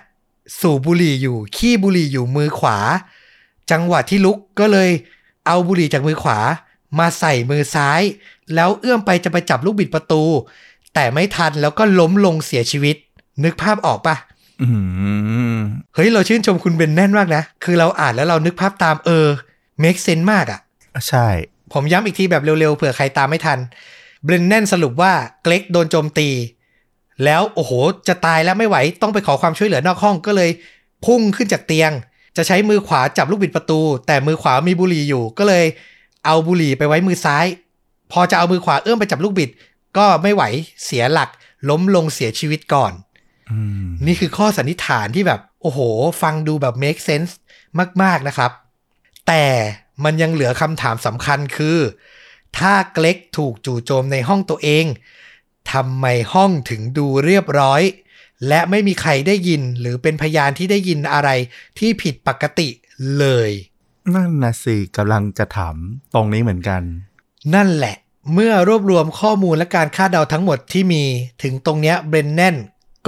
สูบบุหรี่อยู่ ขี้บุหรี่อยู่มือขวา จังหวะที่ลุกก็เลยเอาบุหรี่จากมือขวา มาใส่มือซ้าย แล้วเอื้อมไปจะไปจับลูกบิดประตู แต่ไม่ทันแล้วก็ล้มลงเสียชีวิต นึกภาพออกปะอืมเฮ้ย เราชื่นชมคุณเบนแน่นมากนะ คือเราอ่านแล้วเรานึกภาพตามเออ make sense มากอะใช่ ผมย้ำอีกทีแบบเร็วๆเผื่อใครตามไม่ทัน เบรนแนนสรุปว่าเกล็กโดนโจมตี แล้วโอ้โห จะตายแล้วไม่ไหวต้องไปขอความช่วยเหลือนอกห้องก็เลย พุ่งขึ้นจากเตียง จะใช้มือขวาจับลูกบิดประตู แต่มือขวามีบุหรี่อยู่ก็เลย เอาบุหรี่ไปไว้มือซ้าย พอจะเอามือขวาเอื้อมไปจับลูกบิด ก็ไม่ไหวเสียหลัก ล้มลงเสียชีวิตก่อนอืมนี่คือข้อสันนิษฐานที่แบบ โอ้โห ฟังดูแบบ make sense มาก ๆ นะครับ แต่มันยังเหลือคำถามสำคัญคือ ถ้าเกล็กถูกจู่โจมในห้องตัวเองทำไมห้องถึงดูเรียบร้อย และไม่มีใครได้ยินหรือเป็นพยานที่ได้ยินอะไรที่ผิดปกติเลย นั่นนะสิกำลังจะถามตรงนี้เหมือนกัน นั่นแหละ เมื่อรวบรวมข้อมูลและการคาดเดาทั้งหมดที่มีถึงตรงเนี้ยเบรนแนน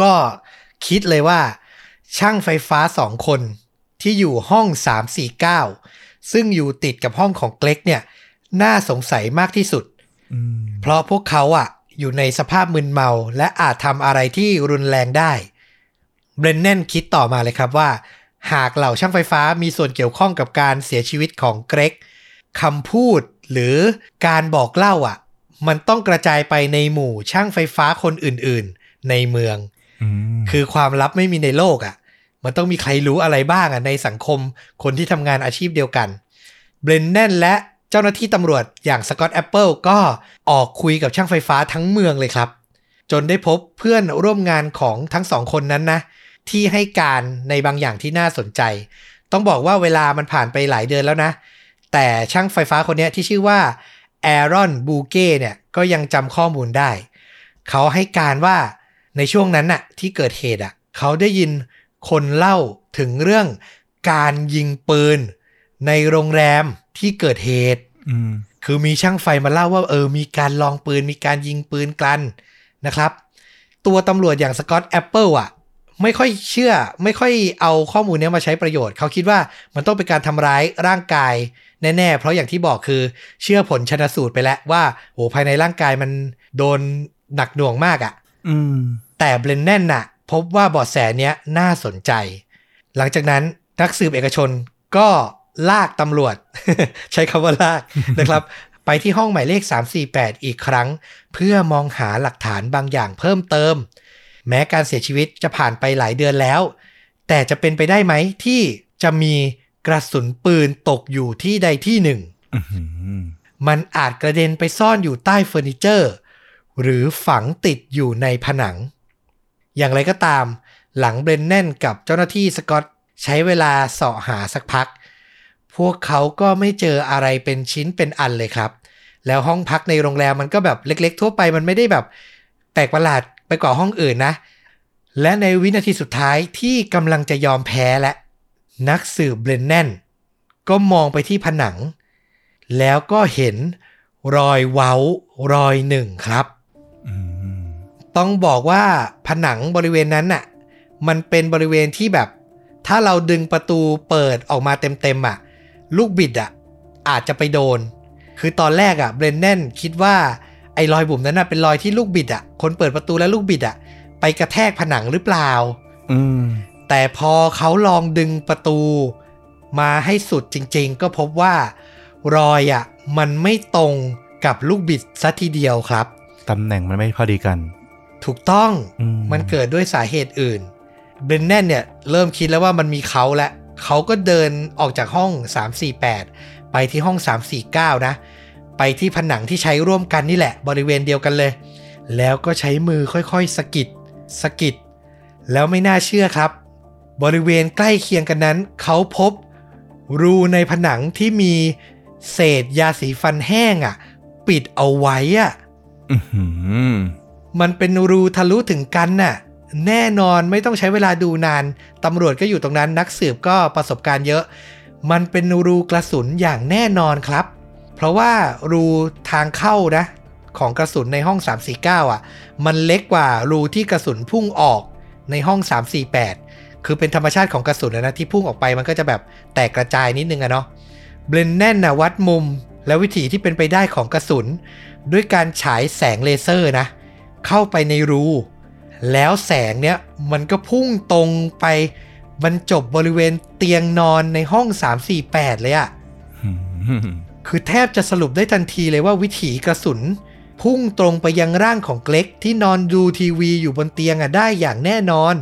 ก็คิดเลยว่า ช่างไฟฟ้าสองคนที่อยู่ห้อง 349 ซึ่งอยู่ติดกับห้องของเกล็กเนี่ย น่าสงสัยมากที่สุดอืมเพราะพวกเขาอะอยู่ในสภาพมึนเมา และอาจทำอะไรที่รุนแรงได้ เบรนแนนคิดต่อมาเลยครับว่า หากเหล่าช่างไฟฟ้ามีส่วนเกี่ยวข้องกับการเสียชีวิตของเกรกคำพูดหรือการบอกเล่าอะ มันต้องกระจายไปในหมู่ช่างไฟฟ้าคนอื่นๆ ในเมืองอืมคือความลับไม่มีในโลกอะ่ะ มันต้องมีใครรู้อะไรบ้างอะ่ะในสังคมคนที่ทำงานอาชีพเดียวกันเบรนแนนและเจ้าหน้าที่ตำรวจอย่างสกอตแอปเปิลก็ออกคุยกับช่างไฟฟ้าทั้งเมืองเลยครับ จนได้พบเพื่อนร่วมงานของทั้งสองคนนั้นนะ ที่ให้การในบางอย่างที่น่าสนใจ ต้องบอกว่าเวลามันผ่านไปหลายเดือนแล้วนะ แต่ช่างไฟฟ้าคนเนี้ยที่ชื่อว่าแอรอนบูเก้เนี่ยก็ยังจำข้อมูลได้ เขาให้การว่าในช่วงนั้นน่ะที่เกิดเหตุอะเขาได้ยินคนเล่าถึงเรื่องการยิงปืน ในโรงแรมที่เกิดเหตุอืมคือมีช่างไฟมาเล่าว่าเออมีการลองปืนมีการยิงปืนกันนะครับ ตัวตำรวจอย่างสกอตแอปเปิลอะ ไม่ค่อยเชื่อ ไม่ค่อยเอาข้อมูลเนี้ยมาใช้ประโยชน์ เขาคิดว่ามันต้องเป็นการทำร้ายร่างกายแน่ๆ เพราะอย่างที่บอกคือเชื่อผลชนสูตรไปแล้วว่าโอ้ภายในร่างกายมันโดนหนักหน่วงมากอะแต่เบรนแนนน่ะ พบว่าเบาะแสเนี้ยน่าสนใจ หลังจากนั้นนักสืบเอกชนก็ลากตำรวจ ใช้คำว่าลากนะครับ ไปที่ห้องหมายเลข 348 อีกครั้ง เพื่อมองหาหลักฐานบางอย่างเพิ่มเติม แม้การเสียชีวิตจะผ่านไปหลายเดือนแล้ว แต่จะเป็นไปได้ไหมที่จะมีกระสุนปืนตกอยู่ที่ใดที่หนึ่งอื้อหือมันอาจกระเด็นไปซ่อนอยู่ใต้เฟอร์นิเจอร์ หรือฝังติดอยู่ในผนัง อย่างไรก็ตาม หลังเบรนแนนกับเจ้าหน้าที่สกอตใช้เวลาเสาะหาสักพัก พวกเขาก็ไม่เจออะไรเป็นชิ้นเป็นอันเลยครับ แล้วห้องพักในโรงแรมมันก็แบบเล็ก ๆ ทั่วไปมันไม่ได้แบบแปลกประหลาด ไปกว่าห้องอื่นนะ และในวินาทีสุดท้ายที่กำลังจะยอมแพ้และ นักสืบเบรนแนนก็มองไปที่ผนัง แล้วก็เห็นรอยเว้ารอยหนึ่งครับต้องบอกว่าผนังบริเวณนั้นน่ะ มันเป็นบริเวณที่แบบ ถ้าเราดึงประตูเปิดออกมาเต็มๆอะ ลูกบิดอะ อาจจะไปโดน คือตอนแรกอะเบรนแนนคิดว่า ไอ้รอยบุ๋มนั้นน่ะเป็นรอยที่ลูกบิดอะ คนเปิดประตูและลูกบิดอะ ไปกระแทกผนังหรือเปล่า อืม แต่พอเขาลองดึงประตู มาให้สุดจริง ๆ ก็พบว่ารอยอะ มันไม่ตรงกับลูกบิดซะทีเดียวครับ ตำแหน่งมันไม่พอดีกัน ถูกต้องอืมมันเกิดด้วยสาเหตุอื่นเบรนแนนเนี่ย เริ่มคิดแล้วว่ามันมีเขาและเขาก็เดินออกจากห้อง 348 ไปที่ห้อง 349 นะ ไปที่ผนังที่ใช้ร่วมกันนี่แหละบริเวณเดียวกันเลย แล้วก็ใช้มือค่อยๆสะกิดสะกิดแล้วไม่น่าเชื่อครับ บริเวณใกล้เคียงกันนั้น เขาพบ รูในผนังที่มีเศษยาสีฟันแห้งอะ่ะ ปิดเอาไว้อะอื้อหือมันเป็นรูทะลุถึงกันน่ะ แน่นอนไม่ต้องใช้เวลาดูนาน ตำรวจก็อยู่ตรงนั้นนักสืบก็ประสบการณ์เยอะ มันเป็นรูกระสุนอย่างแน่นอนครับ เพราะว่ารูทางเข้านะ ของกระสุนในห้อง 349 อะ มันเล็กกว่ารูที่กระสุนพุ่งออกในห้อง 348 คือเป็นธรรมชาติของกระสุนนะที่พุ่งออกไปมันก็จะแบบแตกกระจายนิดนึงอะเนาะเบรนแนนนะวัดมุมและวิถีที่เป็นไปได้ของกระสุน ด้วยการฉายแสงเลเซอร์นะ เข้าไปในรู แล้วแสงเนี้ยมันก็พุ่งตรงไปบรรจบบริเวณเตียงนอนในห้อง 348 เลยอะ คือแทบจะสรุปได้ทันทีเลยว่าวิถีกระสุน พุ่งตรงไปยังร่างของเกร็กที่นอนดูทีวีอยู่บนเตียงอะได้อย่างแน่นอน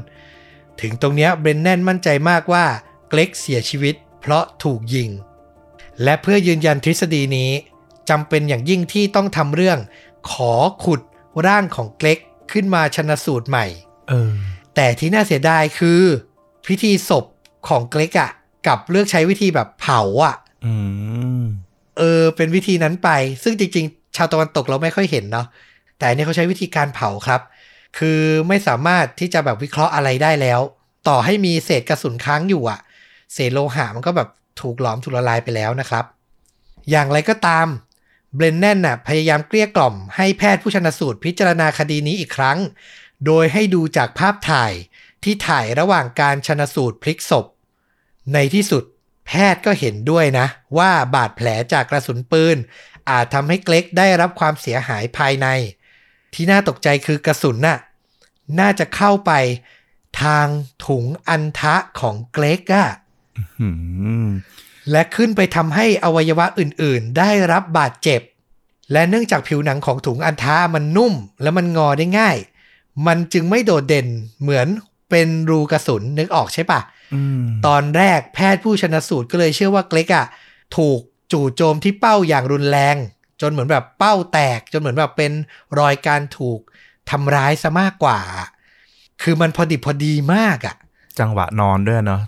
ถึงตรงเนี้ยเบรนแนนมั่นใจมากว่าเกล็กเสียชีวิต เพราะถูกยิง และเพื่อยืนยันทฤษฎีนี้จำเป็นอย่างยิ่งที่ต้องทำเรื่อง ขอขุดร่างของเกล็กขึ้นมาชนะสูตรใหม่เออแต่ที่น่าเสียดายคือ พิธีศพของเกล็กอะกับเลือกใช้วิธีแบบเผาอะอืม เออเป็นวิธีนั้นไป ซึ่งจริง ๆ ชาวตะวันตกเราไม่ค่อยเห็นเนาะแต่อันนี่เขาใช้วิธีการเผาครับ คือไม่สามารถที่จะแบบวิเคราะห์อะไรได้แล้ว ต่อให้มีเศษกระสุนค้างอยู่อะเศษโลหะมันก็แบบถูกหลอมถูกละลายไปแล้วนะครับ อย่างไรก็ตามเบรนแนนน่ะพยายามเกลี้ยกล่อมให้แพทย์ผู้ชนสูตรพิจารณาคดีนี้อีกครั้ง โดยให้ดูจากภาพถ่ายที่ถ่ายระหว่างการชนสูตรพลิกศพ ในที่สุด แพทย์ก็เห็นด้วยนะ ว่าบาดแผลจากกระสุนปืน อาจทำให้เกล็กได้รับความเสียหายภายใน ที่น่าตกใจคือกระสุนน่ะน่าจะเข้าไปทางถุงอันทะของเกล็กอะอืมและขึ้นไปทำให้อวัยวะอื่นๆ ได้รับบาดเจ็บ และเนื่องจากผิวหนังของถุงอันทามันนุ่ม และมันงอได้ง่าย มันจึงไม่โดดเด่นเหมือน เป็นรูกระสุนนึกออกใช่ปะอืมตอนแรกแพทย์ผู้ชนะสูตรก็เลยเชื่อว่าเกรกอะถูกจู่โจมที่เป้าอย่างรุนแรง จนเหมือนแบบเป้าแตก จนเหมือนแบบเป็นรอยการถูกทำร้ายซะมากกว่า คือมันพอดิบพอดีมากอะจังหวะนอนด้วยเนาะ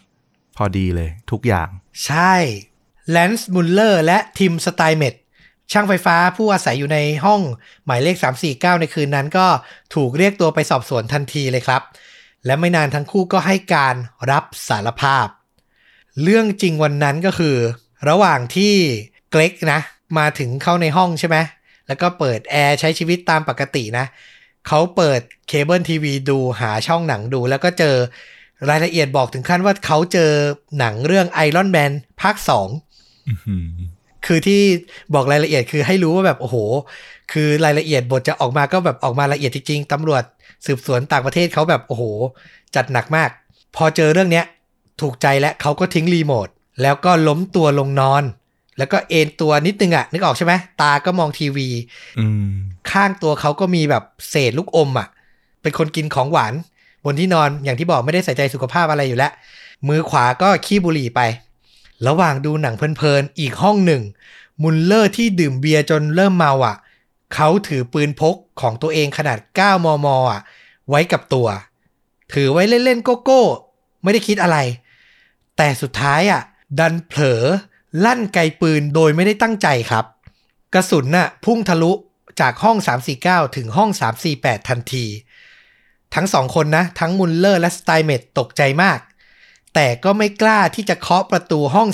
พอดีเลยทุกอย่าง ใช่แลนซ์มุลเลอร์และทิมสไตเมดช่างไฟฟ้าผู้อาศัยอยู่ในห้องหมายเลข 349 ในคืนนั้นก็ถูกเรียกตัวไปสอบสวนทันทีเลยครับ และไม่นานทั้งคู่ก็ให้การรับสารภาพ เรื่องจริงวันนั้นก็คือ ระหว่างที่เกรกนะ มาถึงเข้าในห้องใช่ไหมแล้วก็เปิดแอร์ใช้ชีวิตตามปกตินะเขาเปิดเคเบิลทีวีดูหาช่องหนังดู แล้วก็เจอรายละเอียดบอกถึงขั้นว่าเขาเจอหนังเรื่อง Iron Man ภาค2อื้อหือ คือที่บอกรายละเอียดคือให้รู้ว่าแบบโอ้โห คือรายละเอียดบทจะออกมาก็แบบออกมาละเอียดจริงๆตำรวจสืบสวนต่างประเทศเขาแบบโอ้โห จัดหนักมาก พอเจอเรื่องเนี้ยถูกใจและเขาก็ทิ้งรีโมทแล้วก็ล้มตัวลงนอน แล้วก็เอนตัวนิดนึงอะนึกออกใช่ไหมตาก็มองทีวีข้างตัวเขาก็มีแบบเศษลูกอมอะเป็นคนกินของหวาน บนที่นอนอย่างที่บอกไม่ได้ใส่ใจสุขภาพอะไรอยู่แล้ว มือขวาก็คีบบุหรี่ไป ระหว่างดูหนังเพลินๆ อีกห้องหนึ่ง มุลเลอร์ที่ดื่มเบียร์จนเริ่มเมาอะ เขาถือปืนพกของตัวเองขนาด 9 มม อะ ไว้กับตัว ถือไว้เล่นๆ โก้โก้ ไม่ได้คิดอะไร แต่สุดท้ายอะ ดันเผลอ ลั่นไกปืนโดยไม่ได้ตั้งใจครับ กระสุนน่ะพุ่งทะลุจากห้อง 349 ถึงห้อง 348 ทันที ทั้งสองคนนะ ทั้งมุลเลอร์และสไตเมตตกใจมาก แต่ก็ไม่กล้าที่จะเคาะประตูห้อง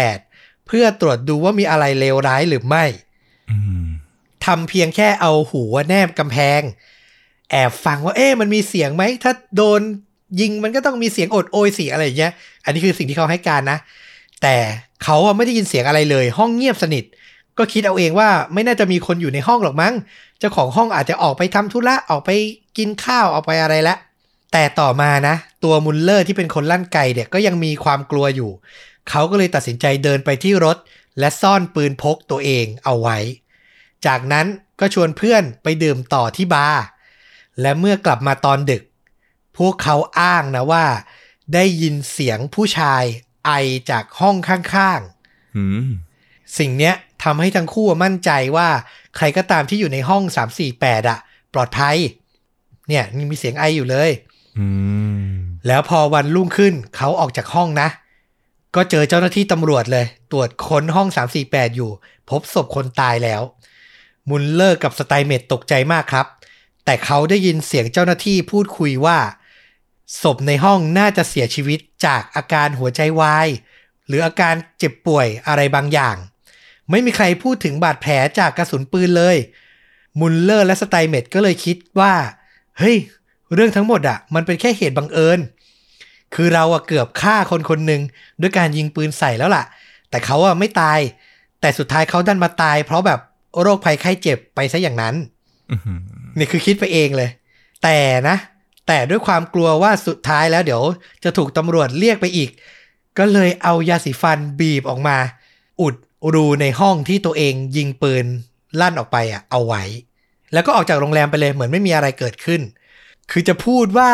348 เพื่อตรวจดูว่ามีอะไรเลวร้ายหรือไม่อืมทำเพียงแค่เอาหูแนบกำแพง แอบฟังว่าเอ๊ะมันมีเสียงไหม ถ้าโดนยิงมันก็ต้องมีเสียงโอดโอยเสียงอะไรอย่างเงี้ย อันนี้คือสิ่งที่เขาให้การนะ แต่เขาอะไม่ได้ยินเสียงอะไรเลย ห้องเงียบสนิท ก็คิดเอาเองว่าไม่น่าจะมีคนอยู่ในห้องหรอกมั้ง เจ้าของห้องอาจจะออกไปทำธุระ ออกไปกินข้าว ออกไปอะไรละ แต่ต่อมานะ ตัวมุลเลอร์ที่เป็นคนลั่นไกเนี่ยก็ยังมีความกลัวอยู่ เขาก็เลยตัดสินใจเดินไปที่รถ และซ่อนปืนพกตัวเองเอาไว้ จากนั้นก็ชวนเพื่อนไปดื่มต่อที่บาร์และเมื่อกลับมาตอนดึก พวกเขาอ้างนะว่า ได้ยินเสียงผู้ชายไอจากห้องข้างๆอืมสิ่งเนี้ยทำให้ทั้งคู่มั่นใจว่า ใครก็ตามที่อยู่ในห้อง 348อะปลอดภัย เนี่ยนี่มีเสียงไออยู่เลยอืม แล้วพอวันรุ่งขึ้นเขาออกจากห้องนะ ก็เจอเจ้าหน้าที่ตำรวจเลย ตรวจค้นห้อง 348 อยู่ พบศพคนตายแล้ว มุลเลอร์กับสไตเมตตกใจมากครับ แต่เขาได้ยินเสียงเจ้าหน้าที่พูดคุยว่า ศพในห้องน่าจะเสียชีวิตจากอาการหัวใจวาย หรืออาการเจ็บป่วยอะไรบางอย่าง ไม่มีใครพูดถึงบาดแผลจากกระสุนปืนเลย มุลเลอร์และสไตเมตก็เลยคิดว่า เฮ้ย เรื่องทั้งหมดอะมันเป็นแค่เหตุบังเอิญ คือเราอะเกือบฆ่าคนคนหนึ่งด้วยการยิงปืนใส่แล้วล่ะ แต่เขาอะไม่ตาย แต่สุดท้ายเขาดันมาตาย เพราะแบบโรคภัยไข้เจ็บไปซะอย่างนั้นอื้อหือนี่คือคิดไปเองเลย แต่นะ แต่ด้วยความกลัวว่าสุดท้ายแล้วเดี๋ยวจะถูกตำรวจเรียกไปอีก ก็เลยเอายาสีฟันบีบออกมา อุดรูในห้องที่ตัวเองยิงปืนลั่นออกไปอะเอาไว้ แล้วก็ออกจากโรงแรมไปเลยเหมือนไม่มีอะไรเกิดขึ้น คือจะพูดว่า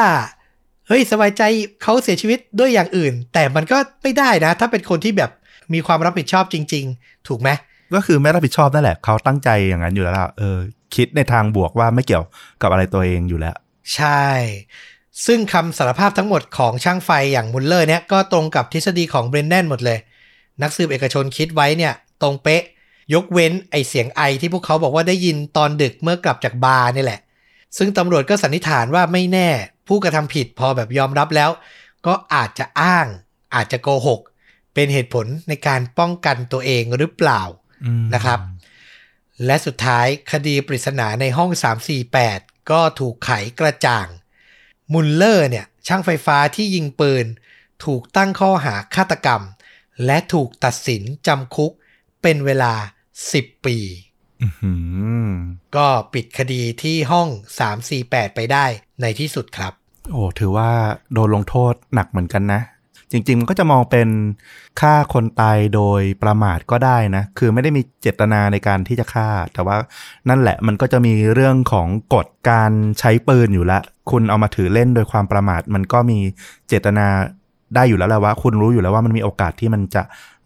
เฮ้ยสบายใจเขาเสียชีวิตด้วยอย่างอื่น แต่มันก็ไม่ได้นะ ถ้าเป็นคนที่แบบมีความรับผิดชอบจริง ๆ ถูกไหมก็คือไม่รับผิดชอบนั่นแหละเขาตั้งใจอย่างนั้นอยู่แล้วล่ะเออ คิดในทางบวกว่าไม่เกี่ยวกับอะไรตัวเองอยู่แล้ว ใช่ ซึ่งคำสารภาพทั้งหมดของช่างไฟอย่างมุลเลอร์เนี่ยก็ตรงกับทฤษฎีของเบรนแดนหมดเลย นักสืบเอกชนคิดไว้เนี่ย ตรงเป๊ะ ยกเว้นไอเสียงไอที่พวกเขาบอกว่าได้ยินตอนดึกเมื่อกลับจากบาร์นี่แหละ ซึ่งตำรวจก็สันนิษฐานว่าไม่แน่ผู้กระทำผิดพอแบบยอมรับแล้ว ก็อาจจะอ้าง อาจจะโกหก เป็นเหตุผลในการป้องกันตัวเองหรือเปล่าอืมนะครับ และสุดท้ายคดีปริศนาในห้อง 348 ก็ถูกไขกระจ่าง มุลเลอร์เนี่ย ช่างไฟฟ้าที่ยิงปืน ถูกตั้งข้อหาฆาตกรรม และถูกตัดสินจำคุกเป็นเวลา 10 ปีอื้อหือ ก็ปิดคดีที่ห้อง 348 ไปได้ในที่สุดครับ โอ้ถือว่าโดนลงโทษหนักเหมือนกันนะ จริง ๆ มันก็จะมองเป็นฆ่าคนตายโดยประมาทก็ได้นะ คือไม่ได้มีเจตนาในการที่จะฆ่า แต่ว่านั่นแหละมันก็จะมีเรื่องของกฎการใช้ปืนอยู่แล้วคุณเอามาถือเล่นโดยความประมาท มันก็มีเจตนาได้อยู่แล้วแหละว่า คุณรู้อยู่แล้วว่ามันมีโอกาสที่มันจะ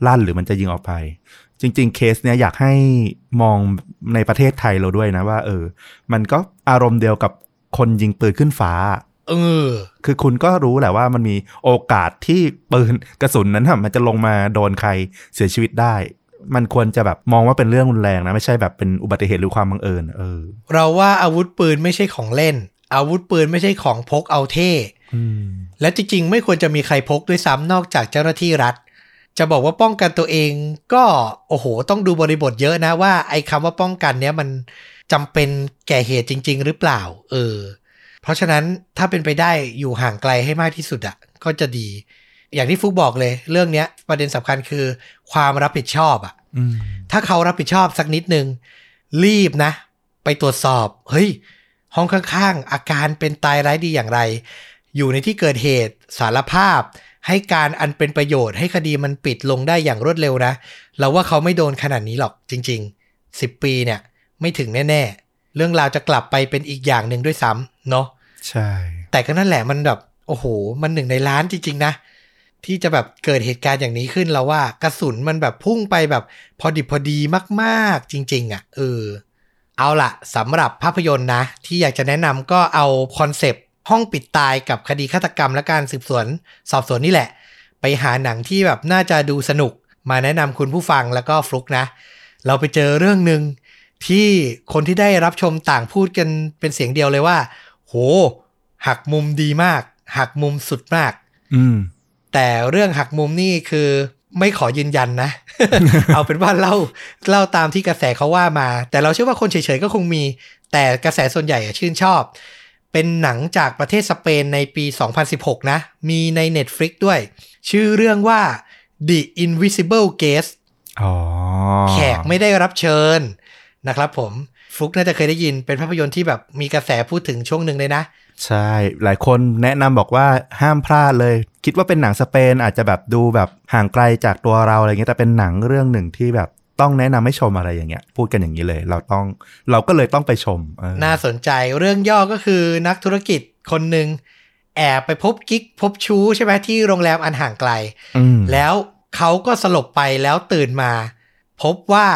ลั่นหรือมันจะยิงออกไป จริง ๆ เคสเนี้ยอยากให้มองในประเทศไทยเราด้วยนะว่า เออ มันก็อารมณ์เดียวกับคนยิงปืนขึ้นฟ้า เออ คือคุณก็รู้แหละว่ามันมีโอกาสที่ปืนกระสุนนั้นน่ะมันจะลงมาโดนใครเสียชีวิตได้ มันควรจะแบบมองว่าเป็นเรื่องรุนแรงนะไม่ใช่แบบเป็นอุบัติเหตุหรือความบังเอิญเออ เราว่าอาวุธปืนไม่ใช่ของเล่น อาวุธปืนไม่ใช่ของพกเอาเท่อืมและจริงๆ ไม่ควรจะมีใครพกด้วยซ้ำนอกจากเจ้าหน้าที่รัฐ จะบอกว่าป้องกันตัวเองก็โอ้โห ต้องดูบริบทเยอะนะว่า ไอ้คำว่าป้องกันเนี้ยมันจำเป็นแก่เหตุจริง ๆ หรือเปล่า เออ เพราะฉะนั้นถ้าเป็นไปได้อยู่ห่างไกลให้มากที่สุดอะก็จะดี อย่างที่ฟุกบอกเลย เรื่องเนี้ย ประเด็นสำคัญคือความรับผิดชอบอะอืมถ้าเขารับผิดชอบสักนิดนึง รีบนะ ไปตรวจสอบ เฮ้ย ห้องข้างๆ อาการเป็นตายร้ายดีอย่างไร อยู่ในที่เกิดเหตุสารภาพ ให้การอันเป็นประโยชน์ให้คดีมันปิดลงได้อย่างรวดเร็วนะ เราว่าเขาไม่โดนขนาดนี้หรอกจริง ๆ 10 ปีเนี่ย ไม่ถึงแน่ๆ เรื่องราวจะกลับไปเป็นอีกอย่างหนึ่งด้วยซ้ำเนาะใช่ แต่ก็นั่นแหละมันแบบ โอ้โห มันหนึ่งในล้านจริง ๆ นะ ที่จะแบบเกิดเหตุการณ์อย่างนี้ขึ้นเราว่ากระสุนมันแบบพุ่งไปแบบ พอดิบพอดีมากๆ จริง ๆอะเออเอาล่ะสำหรับภาพยนตร์นะ ที่อยากจะแนะนำก็เอาคอนเซปต์ ห้องปิดตายกับคดีฆาตกรรมและการสืบสวน สอบสวนนี่แหละ ไปหาหนังที่แบบน่าจะดูสนุกมาแนะนำคุณผู้ฟังแล้วก็ฟลุกนะ เราไปเจอเรื่องหนึ่งที่คนที่ได้รับชมต่างพูดกันเป็นเสียงเดียวเลยว่า โห หักมุมดีมาก หักมุมสุดมาก อืม แต่เรื่องหักมุมนี่คือไม่ขอยืนยันนะ เอาเป็นว่าเล่าเล่าตามที่กระแสเขาว่ามา แต่เราเชื่อว่าคนเฉยๆก็คงมี แต่กระแสส่วนใหญ่อะชื่นชอบ เป็นหนังจากประเทศสเปนในปี 2016 นะ มีใน Netflix ด้วย ชื่อเรื่องว่า The Invisible Guest อ๋อแขกไม่ได้รับเชิญนะครับผมฟลุกน่าจะเคยได้ยินเป็นภาพยนตร์ที่แบบมีกระแสพูดถึงช่วงหนึ่งเลยนะ ใช่ หลายคนแนะนำบอกว่าห้ามพลาดเลย คิดว่าเป็นหนังสเปนอาจจะแบบดูแบบห่างไกลจากตัวเราอะไรเงี้ยแต่เป็นหนังเรื่องหนึ่งที่แบบ ต้องแนะนำให้ชมอะไรอย่างเงี้ย พูดกันอย่างนี้เลย เราต้องเราก็เลยต้องไปชมเออน่าสนใจเรื่องย่อก็คือนักธุรกิจคนหนึ่งแอบไปพบกิ๊กพบชู้ใช่ไหมที่โรงแรมอันห่างไกลอืมแล้วเขาก็สลบไปแล้วตื่นมา พบว่า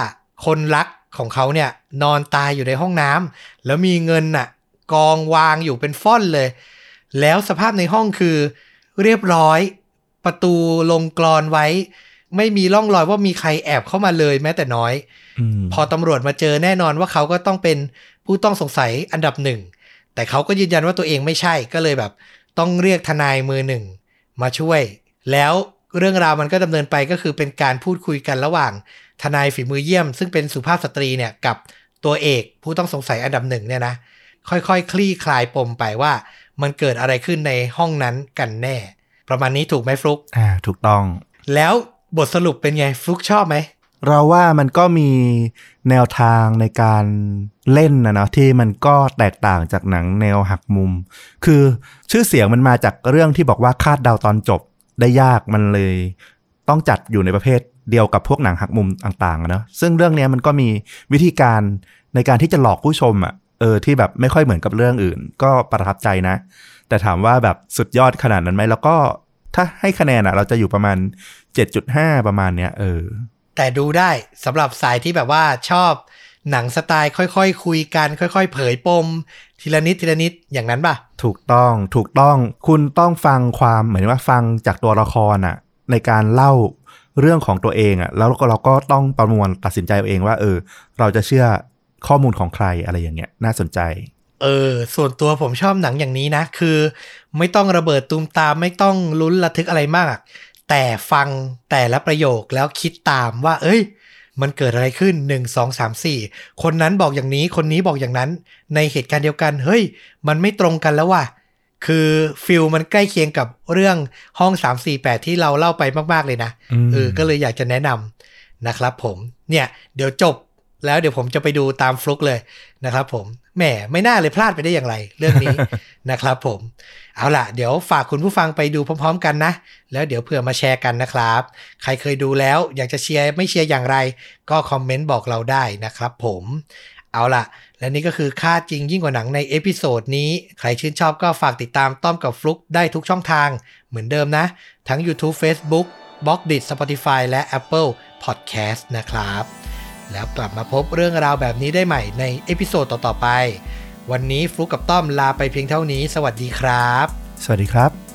คนรักของเขาเนี่ยนอนตายอยู่ในห้องน้ำแล้วมีเงินน่ะ กองวางอยู่เป็นฟ่อนเลย แล้วสภาพในห้องคือเรียบร้อย ประตูลงกรอนไว้ ไม่มีร่องรอยว่ามีใครแอบเข้ามาเลยแม้แต่น้อยมพอตำรวจมาเจอแน่นอนว่าเขาก็ต้องเป็นผู้ต้องสงสัยอันดับหนึ่ง แต่เขาก็ยืนยันว่าตัวเองไม่ใช่ก็เลยแบบ ต้องเรียกทนายมือหนึ่งมาช่วย แล้วเรื่องราวมันก็ดำเนินไปก็คือเป็นการพูดคุยกันระหว่าง ทนายฝีมือเยี่ยม ซึ่งเป็นสุภาพสตรีเนี่ยกับตัวเอกผู้ต้องสงสัยอันดับหนึ่งเนี่ยนะค่อยๆคลี่คลายปมไปว่า มันเกิดอะไรขึ้นในห้องนั้นกันแน่ ประมาณนี้ถูกไหมฟลุกอ่าถูกต้อง แล้ว บทสรุปเป็นไงฟลุกชอบไหม เราว่ามันก็มีแนวทางในการเล่นนะเนาะที่มันก็แตกต่างจากหนังแนวหักมุม คือชื่อเสียงมันมาจากเรื่องที่บอกว่าคาดเดาตอนจบได้ยากมันเลย ต้องจัดอยู่ในประเภทเดียวกับพวกหนังหักมุมต่างๆนะซึ่งเรื่องนี้มันก็มีวิธีการในการที่จะหลอกผู้ชมอะ่ะเออที่แบบไม่ค่อยเหมือนกับเรื่องอื่น ก็ประทับใจนะ แต่ถามว่าแบบสุดยอดขนาดนั้นไหมแล้วก็ถ้าให้คะแนนอะ่ะ เราจะอยู่ประมาณ 7.5 ประมาณเนี้ยเออ แต่ดูได้สำหรับสายที่แบบว่าชอบหนังสไตล์ค่อยๆคคุยกัน ค่อย ๆ เผยปม ทีละนิดทีละนิดอย่างนั้นป่ะ ถูกต้องถูกต้องคุณต้องฟังความเหมือนว่าฟังจากตัวละครอะในการเล่าเรื่องของตัวเองอะแล้วเราก็ต้องประมวลตัดสินใจเอาเองว่า เออ เราจะเชื่อข้อมูลของใครอะไรอย่างเงี้ยน่าสนใจ เออ ส่วนตัวผมชอบหนังอย่างนี้นะ คือ ไม่ต้องระเบิดตูมตามไม่ต้องลุ้นระทึกอะไรมาก แต่ฟังแต่ละประโยคแล้วคิดตามว่า เอ้ย มันเกิดอะไรขึ้น 1 2 3 4 คนนั้นบอกอย่างนี้คนนี้บอกอย่างนั้น ในเหตุการณ์เดียวกัน เฮ้ย มันไม่ตรงกันแล้วว่ะคือฟิลมันใกล้เคียงกับเรื่องห้อง 348 ที่เราเล่าไปมาก ๆ เลยนะอืมเออก็เลยอยากจะแนะนำนะครับผม เนี่ย เดี๋ยวจบแล้วเดี๋ยวผมจะไปดูตามฟลุกเลยนะครับผม แหมไม่น่าเลยพลาดไปได้อย่างไร เรื่องนี้นะครับผม เอาล่ะ เดี๋ยวฝากคุณผู้ฟังไปดูพร้อม ๆ กันนะ แล้วเดี๋ยวเผื่อมาแชร์กันนะครับ ใครเคยดูแล้วอยากจะเชียร์ไม่เชียร์อย่างไร ก็คอมเมนต์บอกเราได้นะครับผมเอาล่ะ และนี่ก็คือฆาตจริงยิ่งกว่าหนังใน episode นี้ ใครชื่นชอบก็ฝากติดตามต้อมกับฟลุกได้ทุกช่องทางเหมือนเดิมนะ ทั้ง YouTube Facebook b l o g d i t Spotify และ Apple Podcast นะครับ แล้วกลับมาพบเรื่องราวแบบนี้ได้ใหม่ใน episode ต่อๆไป วันนี้ฟลุกกับต้อมลาไปเพียงเท่านี้ สวัสดีครับ สวัสดีครับ